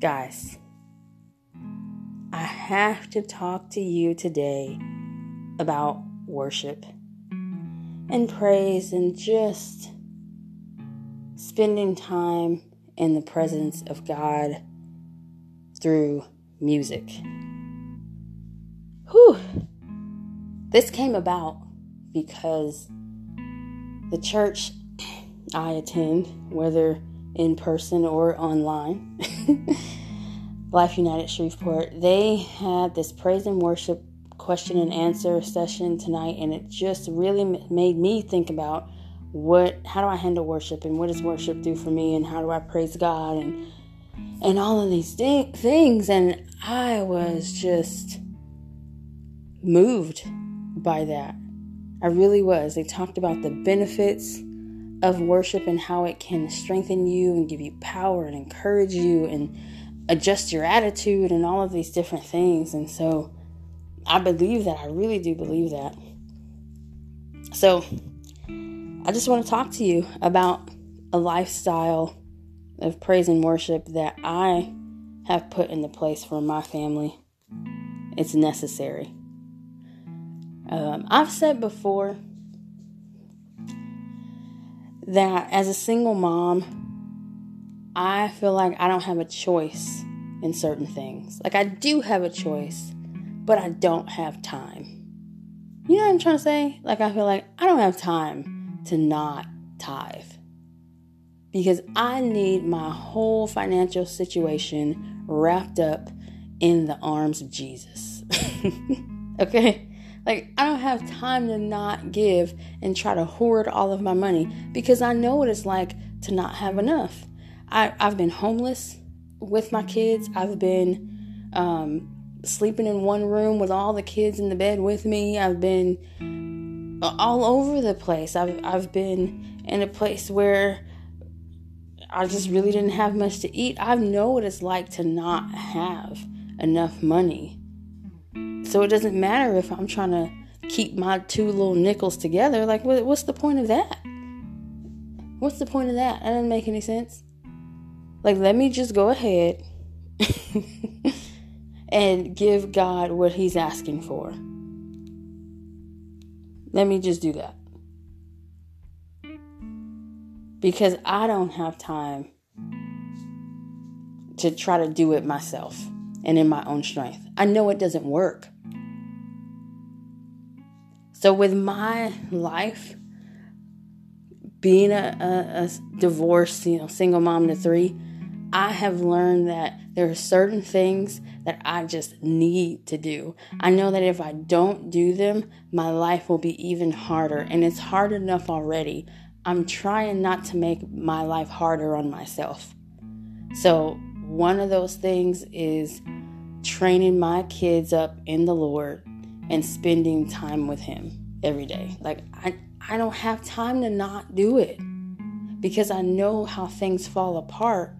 Guys, I have to talk to you today about worship and praise and just spending time in the presence of God through music. Whew. This came about because the church I attend, whether in person or online, Life United Shreveport, they had this praise and worship question and answer session tonight, and it just really made me think about what, how do I handle worship, and what does worship do for me, and how do I praise God, and and all of these things, and I was just moved by that. I really was. They talked about the benefits of worship and how it can strengthen you and give you power and encourage you and adjust your attitude and all of these different things. And so I believe that. I really do believe that. So I just want to talk to you about a lifestyle of praise and worship that I have put into place for my family. It's necessary. Um, I've said before that as a single mom, I feel like I don't have a choice in certain things. Like I do have a choice, but I don't have time. You know what I'm trying to say? Like I feel like I don't have time to not tithe. Because I need my whole financial situation wrapped up in the arms of Jesus. okay? Like, I don't have time to not give and try to hoard all of my money because I know what it's like to not have enough. I, I've been homeless with my kids. I've been um, sleeping in one room with all the kids in the bed with me. I've been all over the place. I've, I've been in a place where I just really didn't have much to eat. I know what it's like to not have enough money so it doesn't matter if I'm trying to keep my two little nickels together. Like, what's the point of that? What's the point of that? That doesn't make any sense. Like, let me just go ahead and give God what He's asking for. Let me just do that. Because I don't have time to try to do it myself and in my own strength. I know it doesn't work. So, with my life, being a, a, a divorced, you know, single mom to three, I have learned that there are certain things that I just need to do. I know that if I don't do them, my life will be even harder, and it's hard enough already. I'm trying not to make my life harder on myself. So, one of those things is training my kids up in the Lord and spending time with him every day. Like I I don't have time to not do it because I know how things fall apart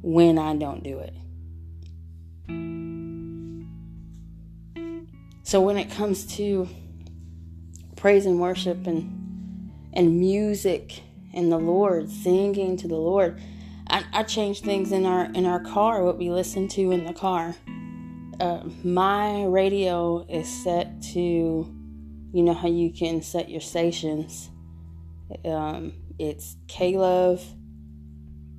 when I don't do it. So when it comes to praise and worship and and music and the Lord, singing to the Lord, I, I change things in our in our car, what we listen to in the car. Uh, my radio is set to, you know how you can set your stations. Um, it's K Love,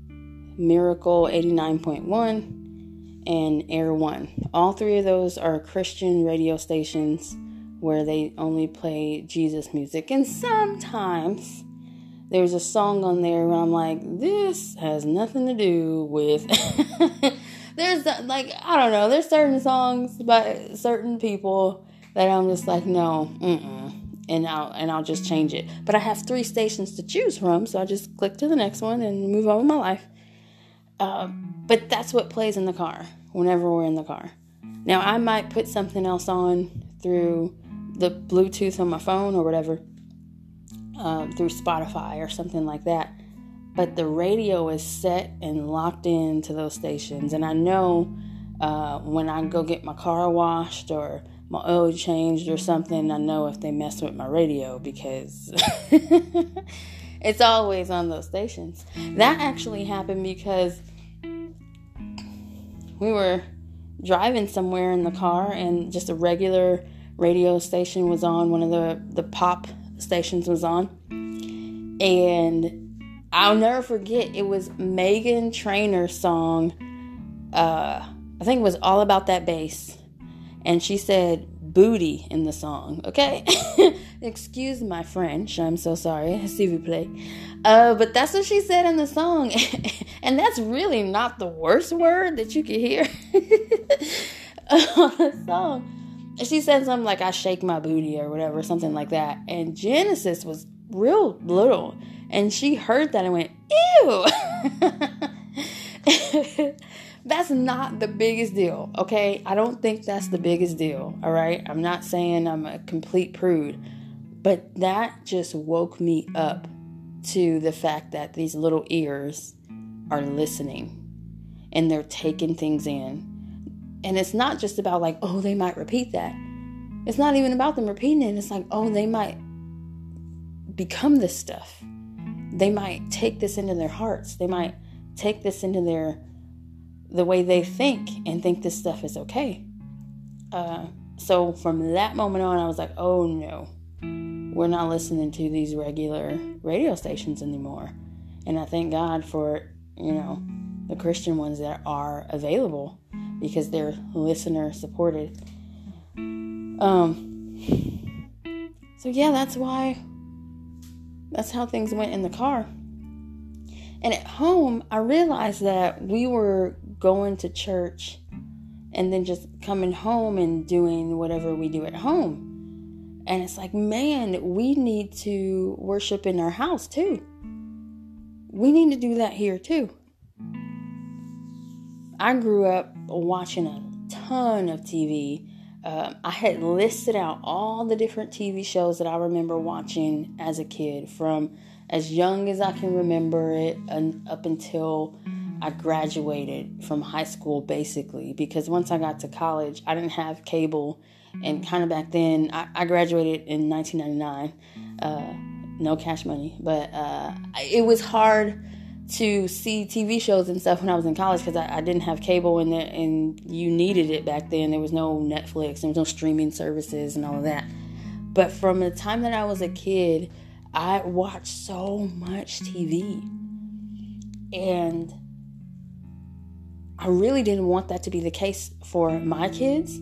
Miracle 89.1, and Air One. All three of those are Christian radio stations where they only play Jesus music. And sometimes there's a song on there where I'm like, this has nothing to do with there's like I don't know. There's certain songs by certain people that I'm just like no, mm and I'll and I'll just change it. But I have three stations to choose from, so I just click to the next one and move on with my life. Uh, but that's what plays in the car whenever we're in the car. Now I might put something else on through the Bluetooth on my phone or whatever, uh, through Spotify or something like that but the radio is set and locked into those stations. And I know uh, when I go get my car washed or my oil changed or something, I know if they mess with my radio because it's always on those stations. That actually happened because we were driving somewhere in the car and just a regular radio station was on, one of the, the pop stations was on. And I'll never forget, it was Meghan Trainor's song. Uh, I think it was all about that bass. And she said booty in the song, okay? Excuse my French, I'm so sorry. S'il vous plaît. Uh, but that's what she said in the song. and that's really not the worst word that you could hear on the song she said something like I shake my booty or whatever, something like that. And Genesis was real little. And she heard that and went, ew. that's not the biggest deal, okay? I don't think that's the biggest deal, all right? I'm not saying I'm a complete prude, but that just woke me up to the fact that these little ears are listening and they're taking things in and it's not just about like, oh, they might repeat that. It's not even about them repeating it. It's like, oh, they might become this stuff. They might take this into their hearts. They might take this into their the way they think and think this stuff is okay. Uh, so from that moment on, I was like, oh no, we're not listening to these regular radio stations anymore. And I thank God for, you know, the Christian ones that are available because they're listener supported. Um, so yeah, that's why that's how things went in the car. And at home, I realized that we were going to church and then just coming home and doing whatever we do at home. And it's like, man, we need to worship in our house too. We need to do that here too. I grew up watching a ton of TV. Uh, I had listed out all the different TV shows that I remember watching as a kid, from as young as I can remember it up until I graduated from high school, basically. Because once I got to college, I didn't have cable, and kind of back then, I, I graduated in 1999. Uh, no cash money, but uh, it was hard to see TV shows and stuff when I was in college because I, I, didn't have cable and and you needed it back then. There was no Netflix, there was no streaming services and all of that. But from the time that I was a kid, I watched so much TV, and I really didn't want that to be the case for my kids.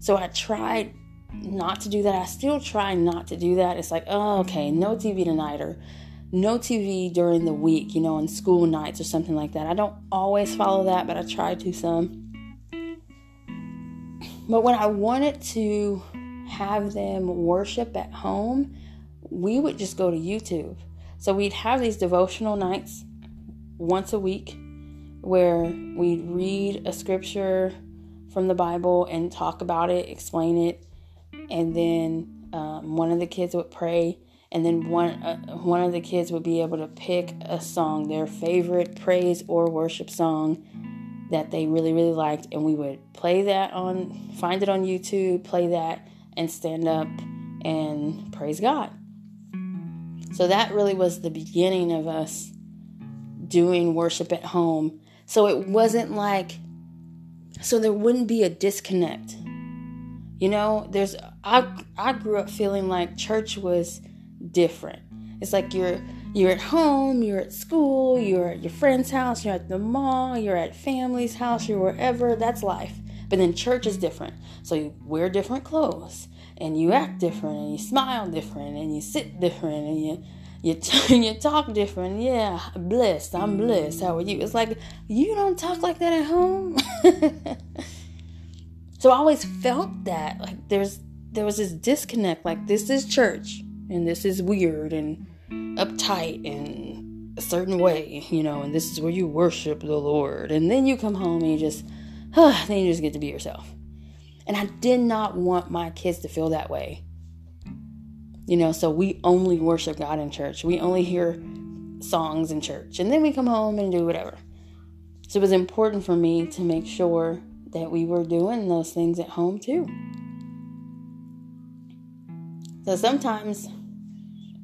So I tried not to do that. I still try not to do that. It's like, oh, okay, no TV tonight, or no TV during the week, you know, on school nights or something like that. I don't always follow that, but I try to some. But when I wanted to have them worship at home, we would just go to YouTube. So we'd have these devotional nights once a week where we'd read a scripture from the Bible and talk about it, explain it, and then um, one of the kids would pray and then one uh, one of the kids would be able to pick a song, their favorite praise or worship song that they really really liked, and we would play that on, find it on YouTube, play that, and stand up and praise God. So that really was the beginning of us doing worship at home. So it wasn't like, so there wouldn't be a disconnect. You know, there's I I grew up feeling like church was different. It's like you're you're at home, you're at school, you're at your friend's house, you're at the mall, you're at family's house, you're wherever. That's life. But then church is different. So you wear different clothes and you act different and you smile different and you sit different and you you, t- you talk different. Yeah, blessed. I'm blessed. How are you? It's like you don't talk like that at home. so I always felt that like there's there was this disconnect. Like this is church and this is weird and uptight and a certain way, you know, and this is where you worship the Lord. And then you come home and you just, huh, then you just get to be yourself. And I did not want my kids to feel that way. You know, so we only worship God in church. We only hear songs in church. And then we come home and do whatever. So it was important for me to make sure that we were doing those things at home too. So sometimes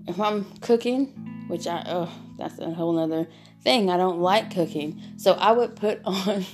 if I'm cooking, which I, oh that's a whole other thing. I don't like cooking. So I would put on,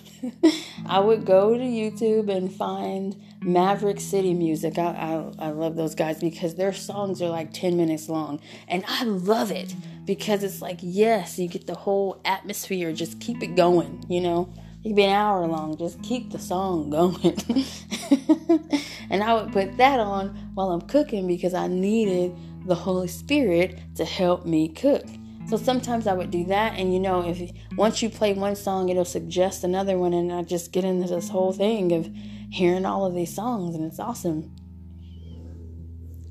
I would go to YouTube and find Maverick City Music. I, I, I love those guys because their songs are like 10 minutes long. And I love it because it's like, yes, you get the whole atmosphere. Just keep it going, you know? It could be an hour long. Just keep the song going. and I would put that on while I'm cooking because I needed the Holy Spirit to help me cook. So sometimes I would do that, and you know, if once you play one song, it'll suggest another one, and I just get into this whole thing of hearing all of these songs, and it's awesome.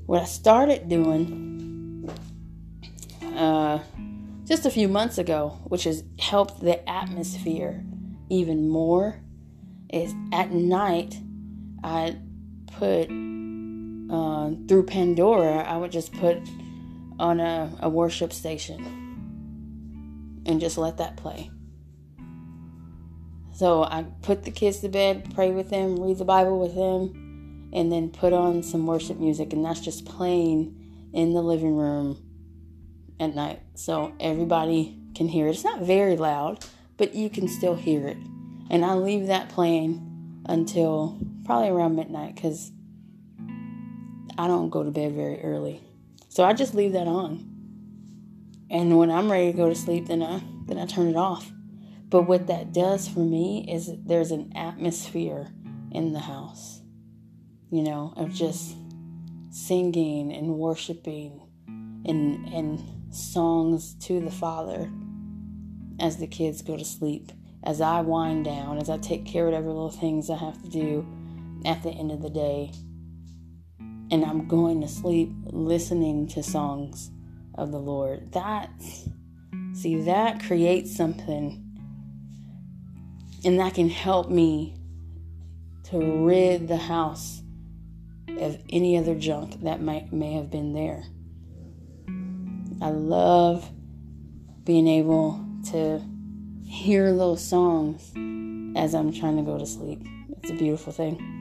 What I started doing uh, just a few months ago, which has helped the atmosphere even more, is at night I put uh, through Pandora, I would just put on a, a worship station and just let that play. So I put the kids to bed, pray with them, read the Bible with them, and then put on some worship music, and that's just playing in the living room at night. So everybody can hear it. It's not very loud, but you can still hear it. And I leave that playing until probably around midnight because I don't go to bed very early. So I just leave that on. And when I'm ready to go to sleep, then I then I turn it off. But what that does for me is there's an atmosphere in the house, you know, of just singing and worshiping and and songs to the Father as the kids go to sleep, as I wind down, as I take care of whatever little things I have to do at the end of the day. And I'm going to sleep listening to songs of the Lord. That, see, that creates something. And that can help me to rid the house of any other junk that might may have been there. I love being able to hear those songs as I'm trying to go to sleep. It's a beautiful thing.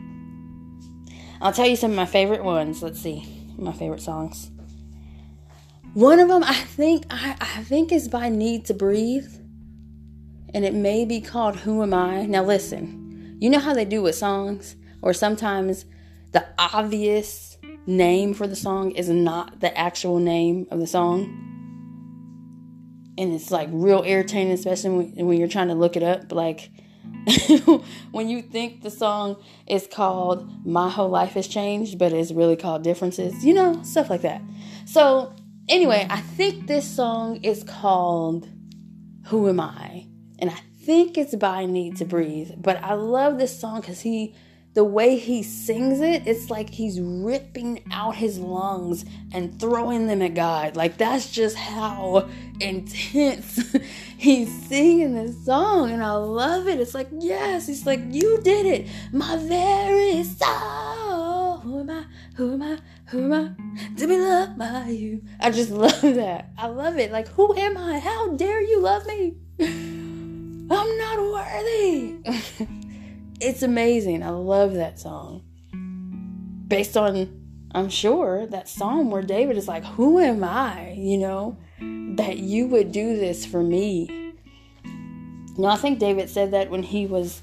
I'll tell you some of my favorite ones. Let's see. My favorite songs. One of them I think I, I think is by Need to Breathe. And it may be called Who Am I? Now listen, you know how they do with songs? Or sometimes the obvious name for the song is not the actual name of the song. And it's like real irritating, especially when, when you're trying to look it up. Like when you think the song is called My Whole Life Has Changed, but it's really called Differences, you know, stuff like that. So Anyway, I think this song is called Who Am I? And I think it's by Need to Breathe. But I love this song because he, the way he sings it, it's like he's ripping out his lungs and throwing them at God. Like that's just how intense he's singing this song. And I love it. It's like, yes, he's like, you did it. My very soul. Who am I? Who am I? Who am I to be loved by you? I just love that. I love it. Like, who am I? How dare you love me? I'm not worthy. It's amazing. I love that song. Based on, I'm sure, that psalm where David is like, Who am I? You know, that you would do this for me. Now, I think David said that when he was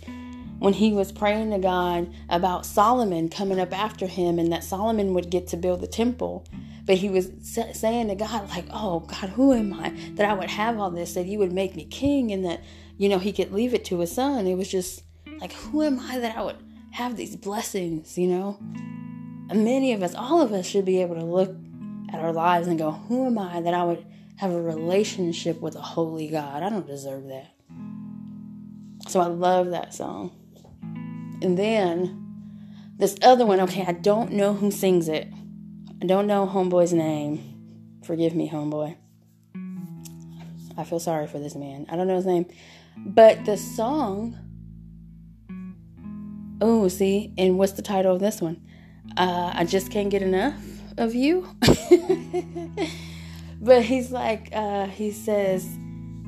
when he was praying to God about Solomon coming up after him and that Solomon would get to build the temple. But he was saying to God, like, oh, God, who am I that I would have all this, that you would make me king and that, you know, he could leave it to his son. It was just like, who am I that I would have these blessings, you know? And many of us, all of us, should be able to look at our lives and go, who am I that I would have a relationship with a holy God? I don't deserve that. So I love that song. And then this other one, okay, I don't know who sings it. I don't know Homeboy's name. Forgive me, Homeboy. I feel sorry for this man. I don't know his name. But the song. Oh, see, and what's the title of this one? Uh, I just can't get enough of you. but he's like, uh, he says,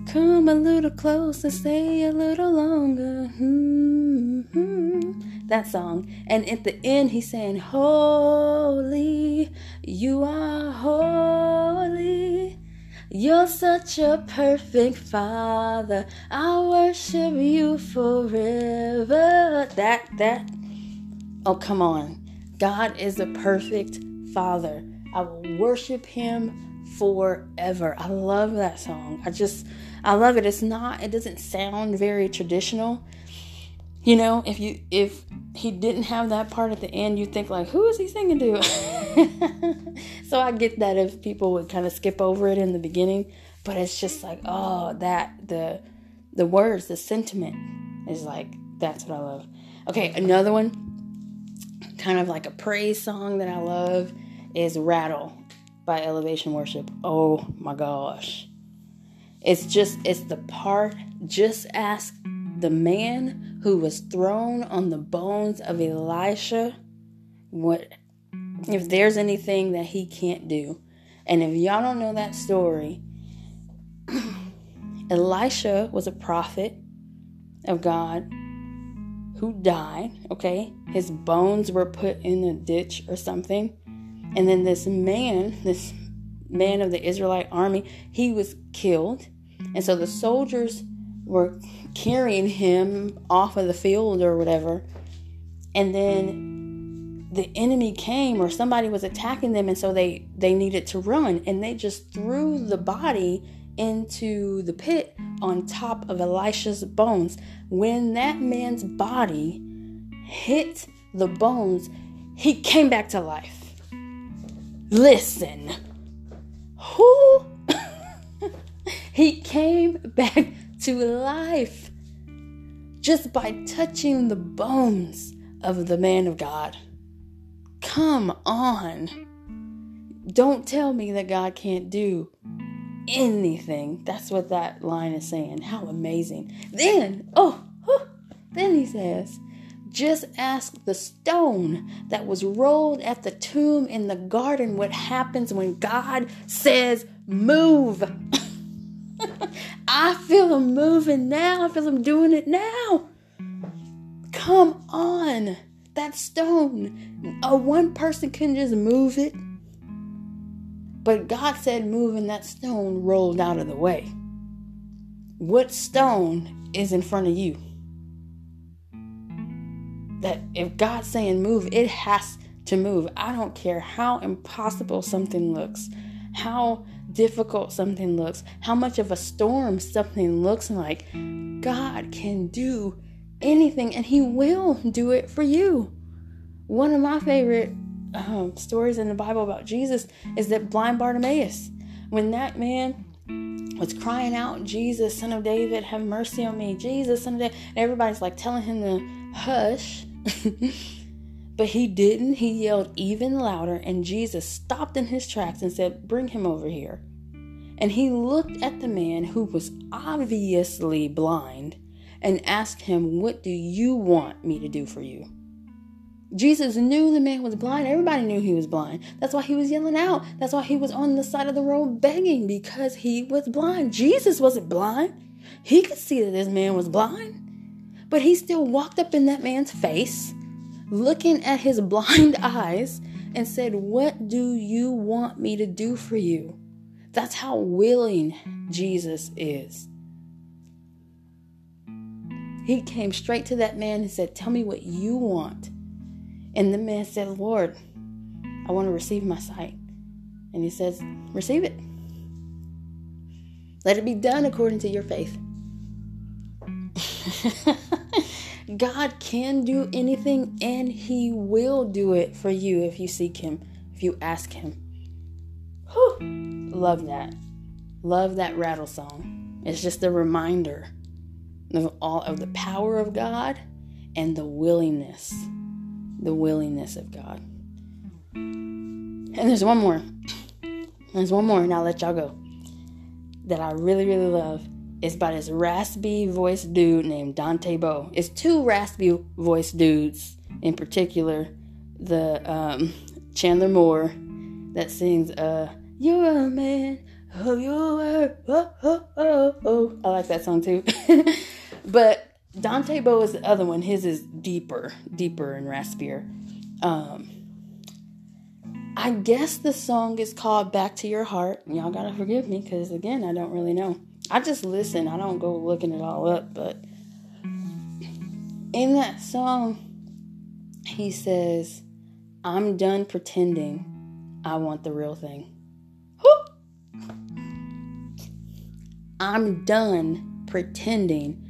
Come a little closer, stay a little longer. Mm-hmm. That song. And at the end, he's saying, Holy, you are holy. You're such a perfect father. I worship you forever. That, that, oh, come on. God is a perfect father. I will worship him forever. I love that song. I just, I love it. It's not, it doesn't sound very traditional. You know, if you, if he didn't have that part at the end, you think like, who is he singing to? so I get that if people would kind of skip over it in the beginning, but it's just like, oh, that the the words, the sentiment is like that's what I love. Okay, another one, kind of like a praise song that I love is Rattle by Elevation Worship. Oh my gosh. It's just it's the part just ask the man who was thrown on the bones of Elisha what if there's anything that he can't do. And if y'all don't know that story, Elisha was a prophet of God who died, okay? His bones were put in a ditch or something. And then this man, this man of the Israelite army, he was killed. And so the soldiers were carrying him off of the field or whatever. And then the enemy came or somebody was attacking them and so they they needed to run and they just threw the body into the pit on top of Elisha's bones. When that man's body hit the bones, he came back to life. Listen. Who he came back to life just by touching the bones of the man of God. Come on. Don't tell me that God can't do anything. That's what that line is saying. How amazing. Then, oh, oh then he says, just ask the stone that was rolled at the tomb in the garden what happens when God says, move. I feel him moving now. I feel him doing it now. Come on. That stone. A one person can just move it. But God said move and that stone rolled out of the way. What stone is in front of you? That if God's saying move, it has to move. I don't care how impossible something looks, how difficult something looks, how much of a storm something looks like, God can do anything and He will do it for you. One of my favorite um, stories in the Bible about Jesus is that blind Bartimaeus, when that man was crying out, Jesus, son of David, have mercy on me, Jesus, son of David, and everybody's like telling him to hush. But he didn't. He yelled even louder, and Jesus stopped in his tracks and said, Bring him over here. And he looked at the man who was obviously blind and asked him, What do you want me to do for you? Jesus knew the man was blind. Everybody knew he was blind. That's why he was yelling out. That's why he was on the side of the road begging because he was blind. Jesus wasn't blind. He could see that this man was blind. But he still walked up in that man's face looking at his blind eyes and said, What do you want me to do for you? That's how willing Jesus is. He came straight to that man and said, Tell me what you want. And the man said, Lord, I want to receive my sight. And he says, Receive it. Let it be done according to your faith. God can do anything and He will do it for you if you seek Him, if you ask Him. Whew. Love that. Love that rattle song. It's just a reminder of all of the power of God and the willingness, the willingness of God. And there's one more. There's one more, and I'll let y'all go. That I really, really love. It's by this raspy voice dude named Dante Bowe. It's two raspy voice dudes in particular. The um, Chandler Moore that sings uh You're a man of your word. Oh, oh, oh, oh. I like that song too. but Dante Bowe is the other one. His is deeper, deeper and raspier. Um, I guess the song is called Back to Your Heart. Y'all gotta forgive me because, again, I don't really know. I just listen, I don't go looking it all up, but in that song, he says, I'm done pretending I want the real thing. I'm done pretending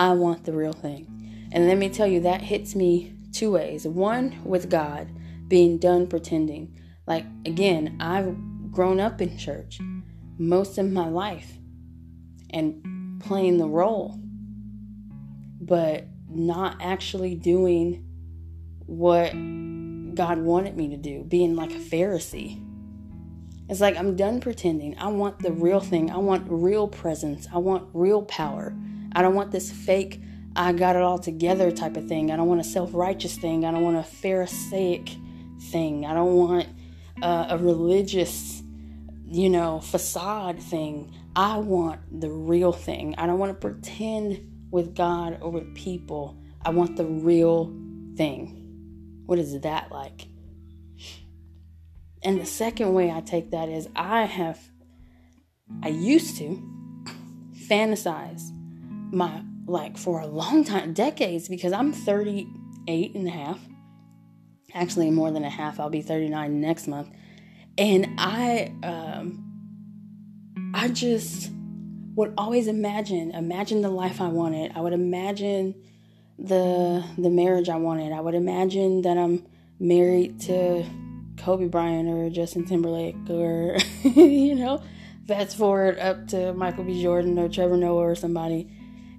I want the real thing. And let me tell you, that hits me two ways. One, with God, being done pretending. Like, again, I've grown up in church most of my life and playing the role, but not actually doing what God wanted me to do, being like a Pharisee. It's like I'm done pretending. I want the real thing. I want real presence. I want real power. I don't want this fake, I got it all together type of thing. I don't want a self righteous thing. I don't want a Pharisaic thing. I don't want uh, a religious, you know, facade thing. I want the real thing. I don't want to pretend with God or with people. I want the real thing. What is that like? And the second way I take that is I have, I used to fantasize my, like for a long time, decades, because I'm 38 and a half actually more than a half. I'll be 39 next month. And I um I just would always imagine imagine the life I wanted. I would imagine the the marriage I wanted. I would imagine that I'm married to Kobe Bryant or Justin Timberlake or you know, fast forward up to Michael B. Jordan or Trevor Noah or somebody.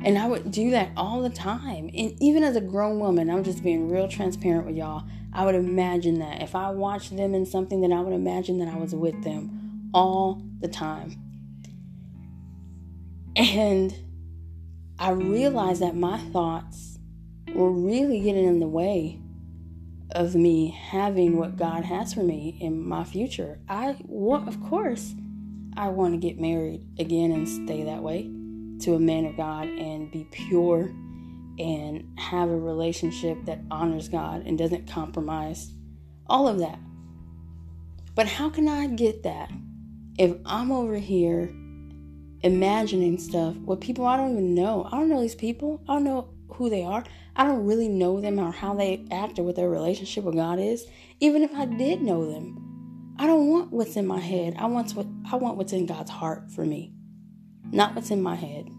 And I would do that all the time. And even as a grown woman, I'm just being real transparent with y'all. I would imagine that. If I watched them in something, then I would imagine that I was with them all the time. And I realized that my thoughts were really getting in the way of me having what God has for me in my future. I, well, of course, I want to get married again and stay that way to a man of God and be pure and have a relationship that honors God and doesn't compromise. All of that. But how can I get that if I'm over here imagining stuff with people I don't even know? I don't know these people. I don't know who they are. I don't really know them or how they act or what their relationship with God is. Even if I did know them, I don't want what's in my head. I want what I want what's in God's heart for me, not what's in my head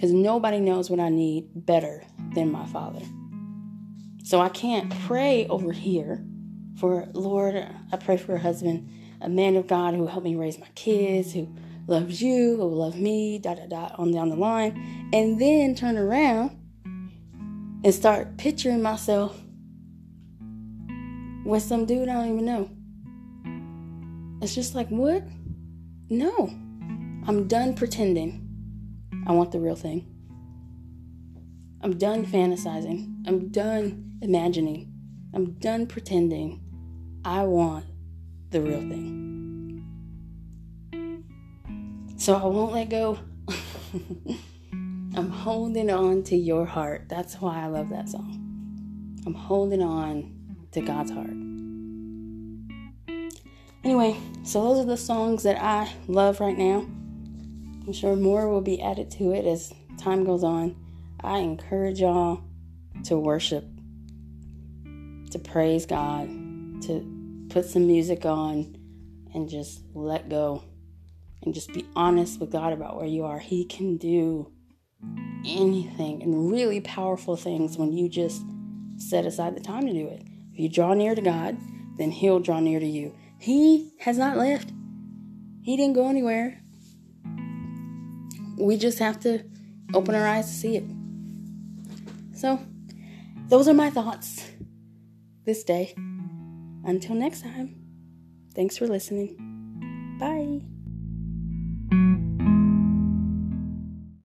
because nobody knows what I need better than my Father. So I can't pray over here for, Lord, I pray for a husband, a man of God who help me raise my kids, who loves you, who will love me, da da da, on down the line, and then turn around and start picturing myself with some dude I don't even know. It's just like, what? No. I'm done pretending. I want the real thing. I'm done fantasizing. I'm done imagining. I'm done pretending. I want the real thing. So I won't let go. I'm holding on to your heart. That's why I love that song. I'm holding on to God's heart. Anyway, so those are the songs that I love right now. I'm sure more will be added to it as time goes on. I encourage y'all to worship, to praise God, to put some music on and just let go and just be honest with God about where you are. He can do anything and really powerful things when you just set aside the time to do it. If you draw near to God, then He'll draw near to you. He has not left, He didn't go anywhere we just have to open our eyes to see it. So, those are my thoughts this day. Until next time, thanks for listening. Bye.